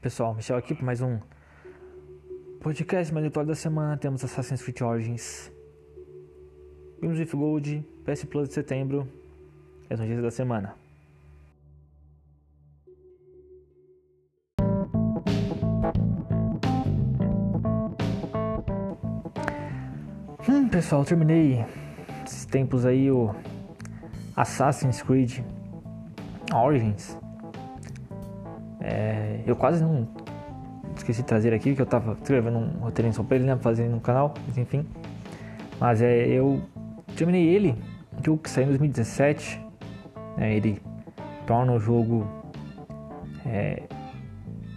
pessoal, Michel aqui para mais um podcast mais aleatório da semana. Temos Assassin's Creed Origins, Games with Gold, PS Plus de setembro, as notícias da semana. Hum, pessoal, terminei esses tempos aí o Assassin's Creed Origins. É, eu quase não esqueci de trazer aqui, que eu tava escrevendo um roteirinho pra ele, né? Fazendo no canal, mas enfim. Mas é, eu terminei ele, um jogo que saiu em 2017. Né, ele torna o jogo é,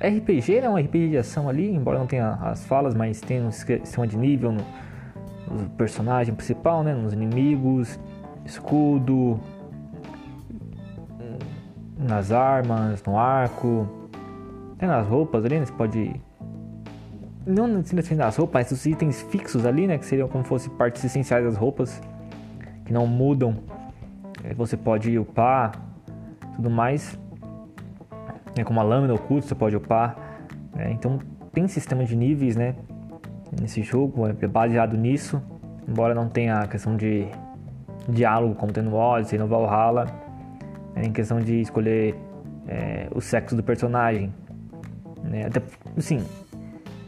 RPG, né? Um RPG de ação ali, embora não tenha as falas, mas tem um sistema de nível no, no personagem principal, né? Nos inimigos, escudo, nas armas, no arco, até nas roupas ali, né? Você pode. Não necessariamente nas roupas, mas os itens fixos ali, né? Que seriam como se fossem partes essenciais das roupas, que não mudam. Você pode upar, tudo mais. É como a lâmina oculta, você pode upar. Né? Então tem sistema de níveis, né? Nesse jogo, é baseado nisso. Embora não tenha a questão de diálogo como tem no Odyssey, no Valhalla. É em questão de escolher é, o sexo do personagem. Né? Até, assim,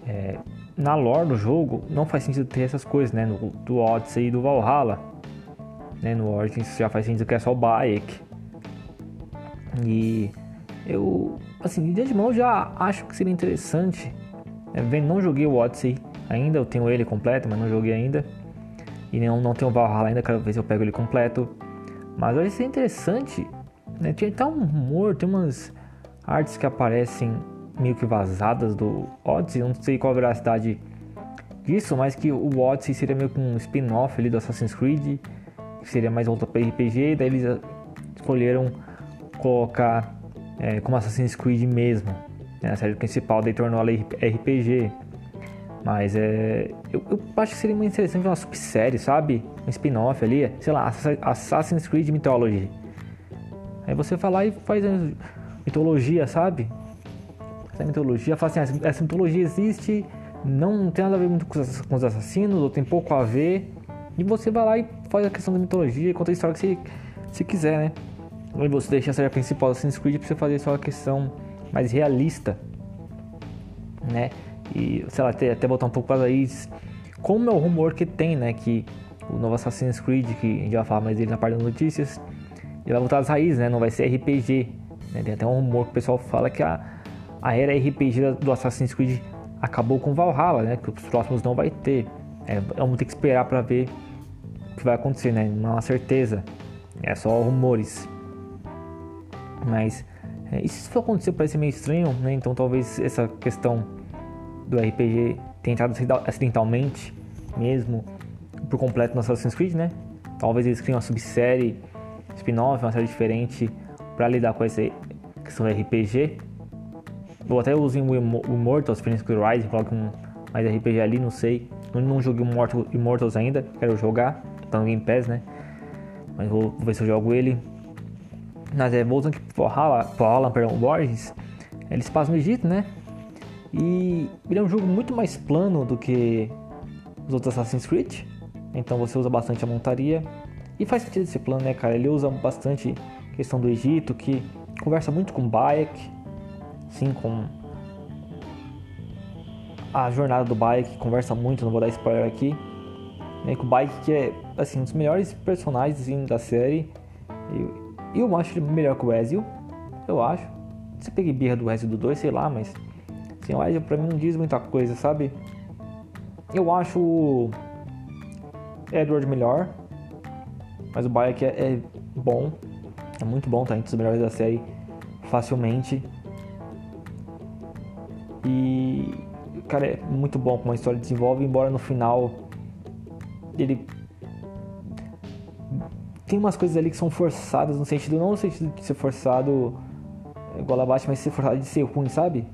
é, na lore do jogo não faz sentido ter essas coisas, né? No, do Odyssey e do Valhalla. Né? No Origins já faz sentido que é só o Bayek. E eu, assim, de antemão já acho que seria interessante. Né? Não joguei o Odyssey ainda, eu tenho ele completo, mas não joguei ainda. E não, não tenho o Valhalla ainda, quero ver se eu pego ele completo. Mas vai ser interessante. Né? Tem até um rumor, tem umas artes que aparecem meio que vazadas do Odyssey, não sei qual a veracidade disso, mas que o Odyssey seria meio que um spin-off ali do Assassin's Creed, que seria mais volta para RPG, daí eles escolheram colocar é, como Assassin's Creed mesmo, né, a série principal, daí tornou ela RPG. Mas é. Eu, eu, acho que seria muito interessante uma subsérie, sabe? Um spin-off ali, sei lá, Assassin's Creed Mythology. Aí você vai lá e faz mitologia, sabe? Essa mitologia, fala assim, ah, essa mitologia existe, não tem nada a ver muito com os assassinos, ou tem pouco a ver. E você vai lá e faz a questão da mitologia, conta a história que você, você quiser, né? Ou você deixa a série principal do Assassin's Creed pra você fazer só a questão mais realista, né? E, sei lá, até, até botar um pouco para aí como é o rumor que tem, né? Que o novo Assassin's Creed, que a gente vai falar mais dele na parte das notícias, ele vai voltar às raízes, né? Não vai ser RPG. Né? Tem até um rumor que o pessoal fala que a, a era RPG do Assassin's Creed acabou com Valhalla, né? Que os próximos não vai ter. É, vamos ter que esperar para ver o que vai acontecer, né? Não há certeza. É só rumores. Mas é, isso for acontecer parece meio estranho, né? Então talvez essa questão do RPG tenha entrado acidentalmente mesmo por completo no Assassin's Creed, né? Talvez eles criem uma subsérie, spin-off, uma série diferente para lidar com essa questão do RPG. Ou até usem o Immortals, Phoenix Rise, coloque um mais RPG ali, não sei. Eu não joguei o Immortals ainda, quero jogar, tá no Game Pass, né? Mas vou, ver se eu jogo ele. Mas é, voltando aqui pro Valhalla perdão, Borges, se passa no Egito, né? E ele é um jogo muito mais plano do que os outros Assassin's Creed. Então você usa bastante a montaria. E faz sentido esse plano, né, cara? Ele usa bastante questão do Egito, que conversa muito com Bayek, sim, com a jornada do Bayek, conversa muito, não vou dar spoiler aqui. Né, com o Bayek que é assim, um dos melhores personagens assim, da série. Eu, eu acho ele melhor que o Ezio, eu acho. Se peguei birra do Ezio do 2, sei lá, mas assim, o Ezio pra mim não diz muita coisa, sabe? Eu acho o Edward melhor, mas o Bayek é, é bom, é muito bom, tá entre os melhores da série facilmente. E cara, é muito bom como a história desenvolve, embora no final ele tem umas coisas ali que são forçadas no sentido não no sentido de ser forçado igual abaixo, mas ser forçado de ser ruim, sabe?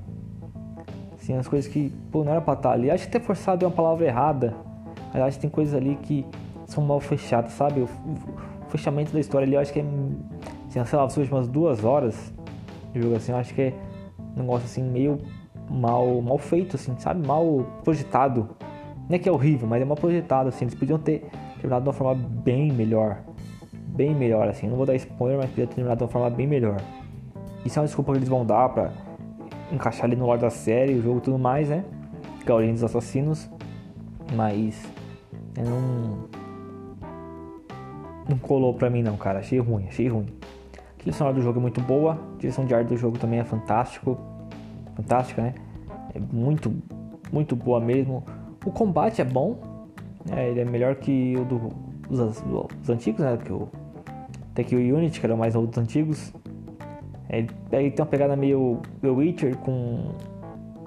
Assim, as coisas que, pô, não era pra estar ali. Acho que ter forçado é uma palavra errada. Mas acho que tem coisas ali que são mal fechadas, sabe? O, o fechamento da história ali, eu acho que é, assim, sei lá, as últimas duas horas de jogo assim, eu acho que é um negócio assim meio mal, mal feito, assim, sabe? Mal projetado. Não é que é horrível, mas é mal projetado, assim. Eles podiam ter terminado de uma forma bem melhor. Bem melhor, assim. Não vou dar spoiler, mas podia ter terminado de uma forma bem melhor. Isso é uma desculpa que eles vão dar pra encaixar ali no lore da série, o jogo e tudo mais, né? Que é a origem dos assassinos. Mas. Eu não. Não colou pra mim, não, cara. Achei ruim, achei ruim. A sonora do jogo é muito boa. A direção de arte do jogo também é fantástico. Fantástica, né? É muito, muito boa mesmo. O combate é bom. É, ele é melhor que o do, dos, dos antigos, né? Que o, até que o Unity, que era o mais novo dos antigos. É, ele tem uma pegada meio The Witcher com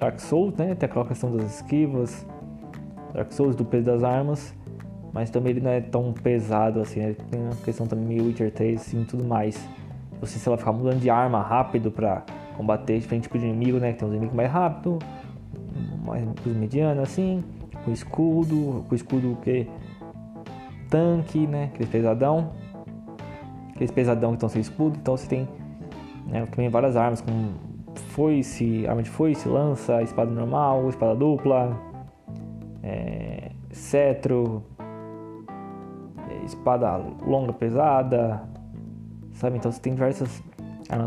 Dark Souls, né? Tem aquela questão das esquivas, Dark Souls do peso das armas, mas também ele não é tão pesado assim, né? Tem uma questão também meio Witcher 3 assim, e tudo mais. Você, sei lá, ficar mudando de arma rápido pra combater diferente tipo de inimigo, né? Tem uns inimigos mais rápido, mais medianos assim, com escudo, com escudo que tanque, né? Aqueles pesadão. Aqueles pesadão que estão sem escudo, então você tem né, também várias armas como foice, arma de foice, lança, espada normal, espada dupla, é, cetro, é, espada longa pesada, sabe? Então você tem diversas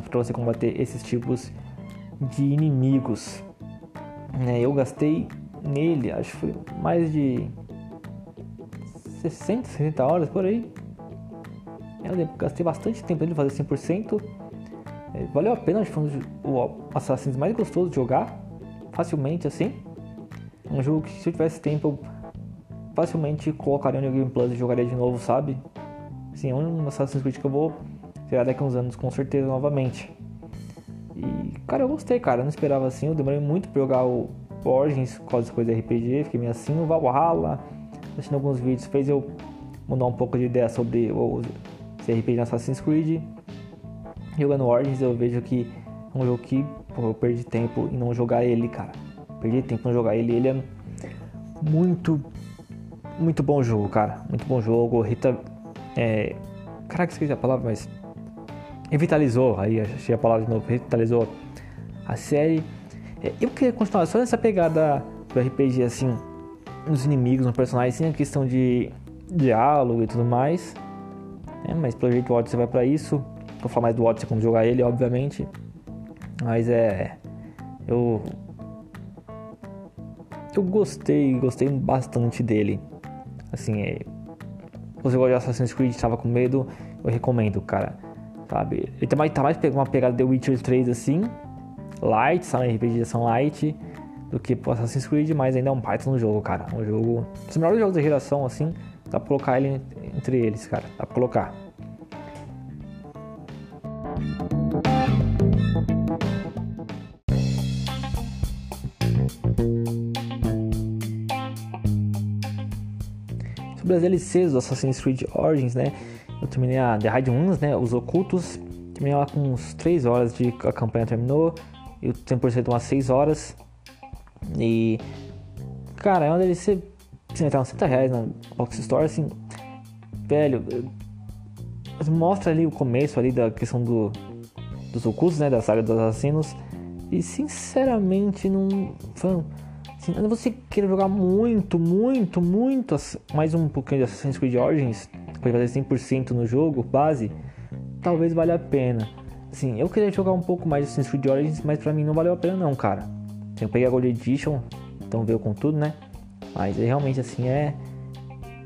para você combater esses tipos de inimigos. É, eu gastei nele, acho que foi mais de 60, 60 horas por aí. Eu gastei bastante tempo nele fazer 100%. É, valeu a pena, acho que foi o Assassin's mais gostoso de jogar, facilmente assim. Um jogo que se eu tivesse tempo eu facilmente colocaria no Game Plus e jogaria de novo, sabe? Sim, é um Assassin's Creed que eu vou será daqui a uns anos com certeza novamente. E, cara, eu gostei, cara. Eu não esperava assim. Eu demorei muito pra jogar o Origins, causa das coisas RPG. Fiquei meio assim. O Valhalla, assistindo alguns vídeos, fez eu mudar um pouco de ideia sobre o RPG no Assassin's Creed. Jogando Origins, eu vejo que é um jogo que pô, eu perdi tempo em não jogar ele, cara. Perdi tempo em não jogar ele. Ele é muito, muito bom jogo, cara. Muito bom jogo. Rita. É... Caraca, esqueci a palavra, mas revitalizou, aí achei a palavra de novo, revitalizou a série. É, eu queria continuar só nessa pegada do RPG, assim, nos inimigos, nos personagens, sem a questão de diálogo e tudo mais. É, mas pelo jeito o Odyssey vai para isso. Vou falar mais do Odyssey quando jogar ele, obviamente. Mas é. Eu. Eu gostei, gostei bastante dele. Assim, é, você gosta de Assassin's Creed, estava com medo, eu recomendo, cara sabe? Ele tá mais, tá mais uma pegada The Witcher 3 assim, light, sabe? RPG de ação light, do que Assassin's Creed, mas ainda é um Python no jogo, cara. Um jogo. Os melhores jogos da geração, assim, dá pra colocar ele entre eles, cara. Dá pra colocar. Sobre as DLCs do Assassin's Creed Origins, né? Eu terminei a The Hide Ones, né? Os Ocultos. Terminei lá com uns 3 horas de a campanha terminou. E o 100% umas 6 horas. E. Cara, é uma DLC. Assim, tá uns 60 reais na Box Store, assim. Velho. Mostra ali o começo ali da questão do, dos ocultos, né? Da saga dos assassinos. E sinceramente não. Foi, assim, você queira jogar muito, muito, muito mais um pouquinho de Assassin's Creed Origins pode fazer 100% no jogo base, talvez valha a pena. Assim, eu queria jogar um pouco mais de Assassin's Creed Origins, mas pra mim não valeu a pena não, cara. Eu peguei a Gold Edition, então veio com tudo, né? Mas é, realmente assim é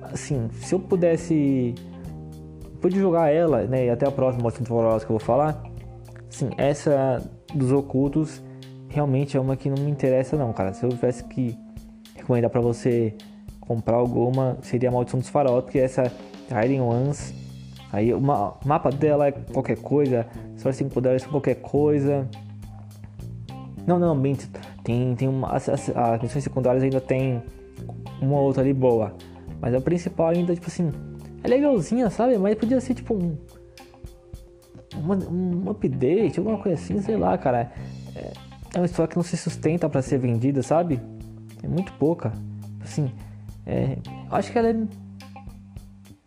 assim, se eu pudesse pude jogar ela, né, e até a próxima Monster que eu vou falar. Assim, essa dos ocultos realmente é uma que não me interessa não, cara. Se eu tivesse que recomendar para você comprar alguma, seria a Maldição dos Faraós, porque essa Hiding Ones. Aí o mapa dela é qualquer coisa, só 5 dólares é qualquer coisa. Não, não, bem, tem, tem uma, as, as, as missões secundárias ainda tem uma outra ali boa. Mas a principal ainda, tipo assim, é legalzinha, sabe? Mas podia ser tipo um. Um, um update, alguma coisa assim, sei lá, cara. É, é uma história que não se sustenta para ser vendida, sabe? É muito pouca. Assim, é, acho que ela é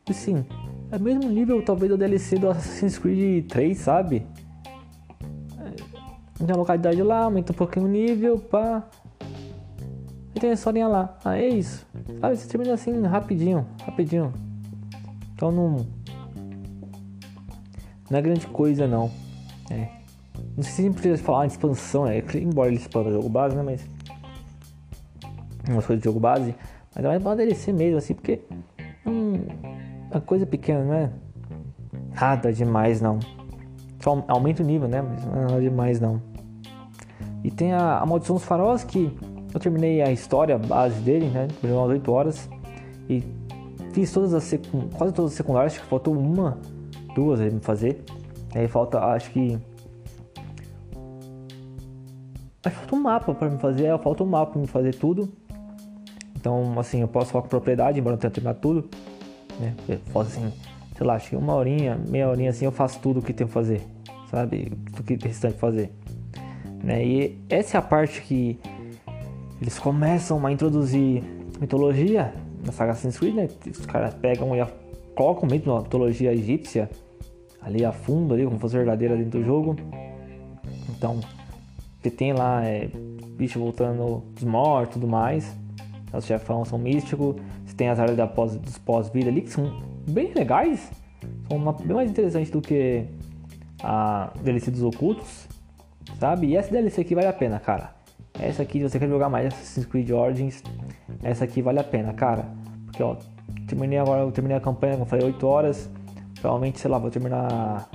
Assim, é o mesmo nível talvez do DLC do Assassin's Creed 3, sabe? Tem a localidade lá, aumenta um pouquinho o nível, pá. E tem a historinha lá. Ah, é isso. Sabe, você termina assim rapidinho, rapidinho. Então não. Não é grande coisa não. É. Não sei se precisa falar expansão, né? Embora ele expanda o jogo base, né? Mas. Umas coisas de jogo base. Mas é mais uma DLC mesmo, assim, porque. Hum, uma coisa pequena, não é? Nada demais não. Só aumenta o nível, né? Mas não é nada demais não. E tem a, a Maldição dos Faróis que eu terminei a história base dele, né? Por umas 8 horas. E fiz todas as quase todas as secundárias, acho que faltou uma, duas aí me fazer. Aí falta, acho que. Acho que falta um mapa para me fazer, é, falta um mapa para me fazer tudo. Então, assim, eu posso falar com propriedade, embora não tenha terminado tudo. Né? Eu posso, assim, sei lá, acho que uma horinha, meia horinha assim, eu faço tudo o que tenho que fazer, sabe? O que restante fazer. Né? E essa é a parte que eles começam a introduzir mitologia na saga Assassin's Creed, né? Os caras pegam e colocam mesmo a mitologia egípcia ali a fundo, ali, como fosse verdadeira dentro do jogo. Então, você tem lá é, bicho voltando dos mortos tudo mais. Os chefão são místicos. Você tem as áreas da pós, dos pós-vida ali que são bem legais. São uma, bem mais interessantes do que a DLC dos ocultos. Sabe? E essa DLC aqui vale a pena, cara. Essa aqui, se você quer jogar mais Assassin's Creed Origins, essa aqui vale a pena, cara. Porque, ó, terminei agora, eu terminei a campanha, como eu falei, 8 horas. Provavelmente, sei lá, vou terminar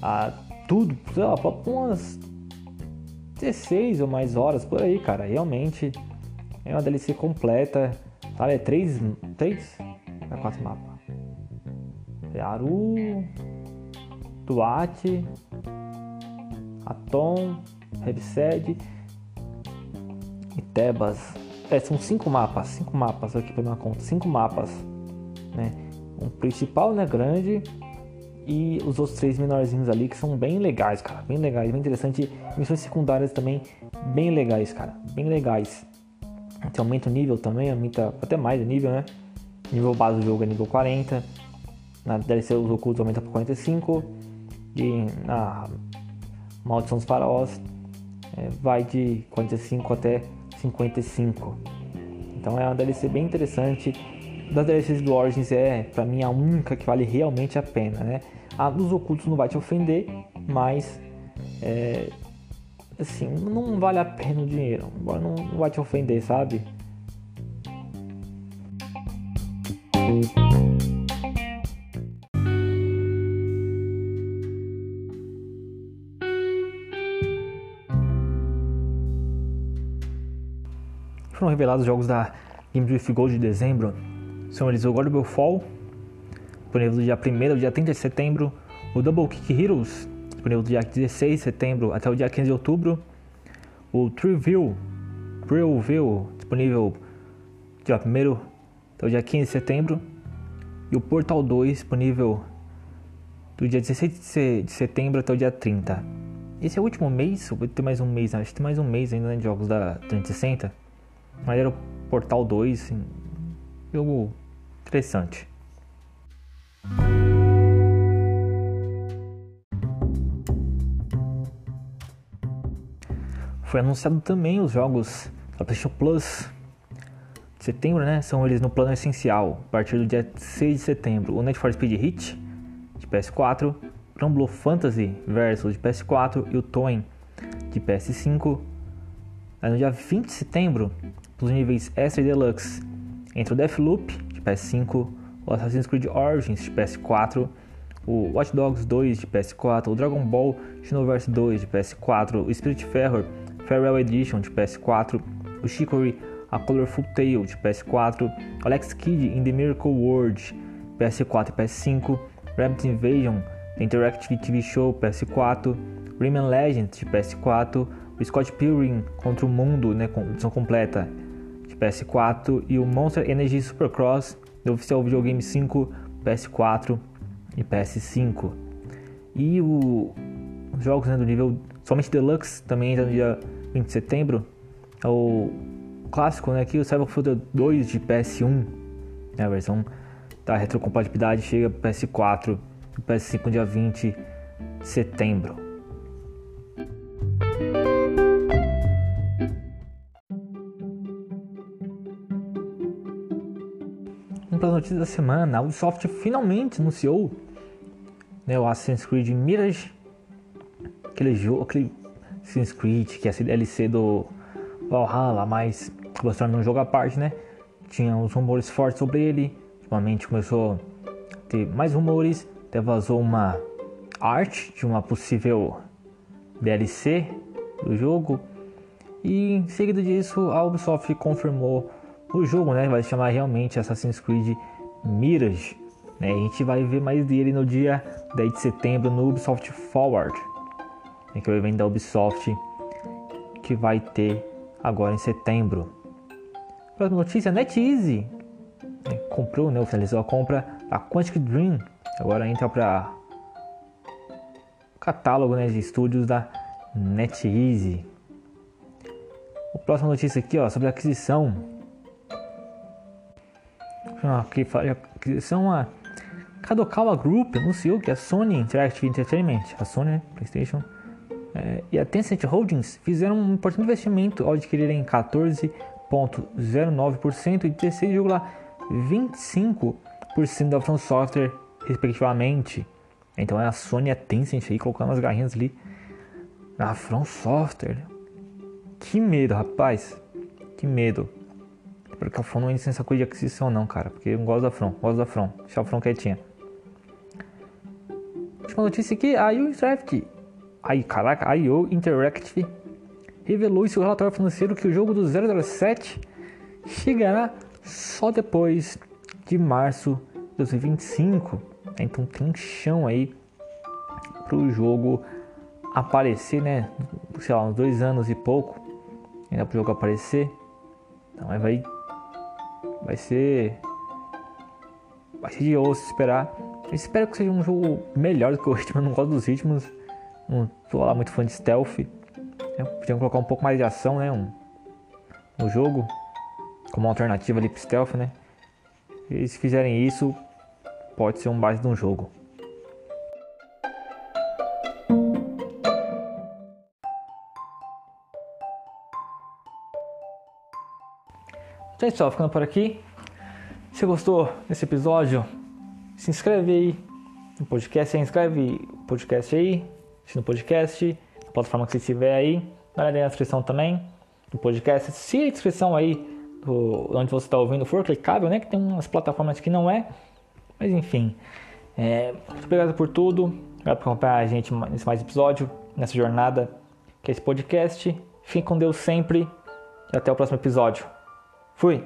a, tudo, sei lá, umas 16 ou mais horas por aí, cara. Realmente é uma DLC completa. Sabe, é 3, 3? É 4 mapas. Aru, Duarte, Atom, Hebsed e Tebas. É, são cinco mapas, cinco mapas aqui para minha conta, cinco mapas, né? Um principal, né, grande e os outros três menorzinhos ali que são bem legais, cara, bem legais, bem interessante. Missões secundárias também bem legais, cara, bem legais. Então aumenta o nível também, aumenta até mais o nível, né? Nível base do jogo é nível 40. Na DLC os ocultos aumenta para 45. E na Maldição dos Faraós é, vai de 45 até 55. Então é uma DLC bem interessante. Das DLCs do Origins é, para mim, a única que vale realmente a pena, né? A dos ocultos não vai te ofender, mas é, assim, não vale a pena o dinheiro. Não, não vai te ofender, sabe? foram revelados os jogos da Games with Gold de dezembro. São eles o God of Fall, disponível do dia 1 ao dia 30 de setembro, o Double Kick Heroes, disponível do dia 16 de setembro até o dia 15 de outubro, o Triview, Trillville, disponível dia 1 até o dia 15 de setembro, e o Portal 2, disponível do dia 16 de setembro até o dia 30. Esse é o último mês, ou vai ter mais um mês, acho que tem mais um mês ainda né, de jogos da 360. Mas era o Portal 2, assim, jogo interessante. Foi anunciado também os jogos da PlayStation Plus de setembro, né? São eles no plano essencial, a partir do dia 6 de setembro. O Need for Speed Hit de PS4, Rumble Fantasy Versus de PS4 e o Toen de PS5. Aí no dia 20 de setembro, os níveis Extra e Deluxe, entre o Deathloop de PS5, o Assassin's Creed Origins de PS4, o Watch Dogs 2 de PS4, o Dragon Ball Xenoverse 2 de PS4, o Spiritfarer Farewell Edition de PS4, o Chicory A Colorful Tale de PS4, Alex Kidd in the Miracle World PS4 e PS5, Rabbit Invasion Interactive TV Show PS4, Rayman Legends de PS4, o Scott Pilgrim contra o Mundo, né, com edição completa de PS4 e o Monster Energy Supercross oficial videogame 5, PS4 e PS5. E o, os jogos né, do nível somente Deluxe também ainda no dia 20 de setembro. É o clássico, né, aqui o Cyberpunk 2 de PS1, né, a versão da retrocompatibilidade chega para PS4 e PS5 no dia 20 de setembro. Notícias da semana. A Ubisoft finalmente anunciou né, o Assassin's Creed Mirage, aquele jogo, aquele Assassin's Creed que é a DLC do Valhalla, mas mostrando um jogo à parte, né? Tinha uns rumores fortes sobre ele. Ultimamente começou a ter mais rumores. Até vazou uma arte de uma possível DLC do jogo. E em seguida disso, a Ubisoft confirmou o jogo, né? Vai se chamar realmente Assassin's Creed Mirage. Né? A gente vai ver mais dele no dia 10 de setembro no Ubisoft Forward, né? que é o evento da Ubisoft que vai ter agora em setembro. Próxima notícia: NetEasy né? comprou, né? oficializou a compra da Quantic Dream. Agora entra para catálogo né, de estúdios da NetEasy. A próxima notícia aqui, ó, sobre a aquisição. Aqui fala aquisição a Kadokawa Group anunciou que a Sony Interactive Entertainment, a Sony, né, PlayStation, é, e a Tencent Holdings fizeram um importante investimento ao adquirirem 14,09% e 16,25% da From Software, respectivamente. Então é a Sony e a Tencent aí colocando as garrinhas ali na From Software. Que medo, rapaz. Que medo. Porque a From não é licença coisa de aquisição não, cara. Porque eu gosto da From. Gosto da From. Deixa a From quietinha. Última notícia aqui. A IO Interactive. Aí, caraca, a IO Interactive revelou em seu relatório financeiro que o jogo do 007 chegará só depois de março de 2025. Então tem chão aí para o jogo aparecer, né? Sei lá, uns dois anos e pouco ainda para o jogo aparecer. Então vai vai ser vai ser de osso esperar. Eu espero que seja um jogo melhor do que o ritmo. Eu não gosto dos ritmos. Não sou lá muito fã de stealth. É, podiam colocar um pouco mais de ação, né? Um, no jogo como alternativa ali pro stealth, né? Se fizerem isso, pode ser um base de um jogo. Gente, só ficando por aqui. Se gostou desse episódio, se inscreve aí no podcast, se inscreve no podcast aí, no podcast, na plataforma que você estiver aí, dá uma olhada na descrição também do podcast. Se a descrição aí do, onde você está ouvindo for clicável, né? Que tem umas plataformas que não é, mas enfim. É, muito obrigado por tudo, obrigado por acompanhar a gente nesse mais episódio, nessa jornada que é esse podcast. Fique com Deus sempre e até o próximo episódio. Fui!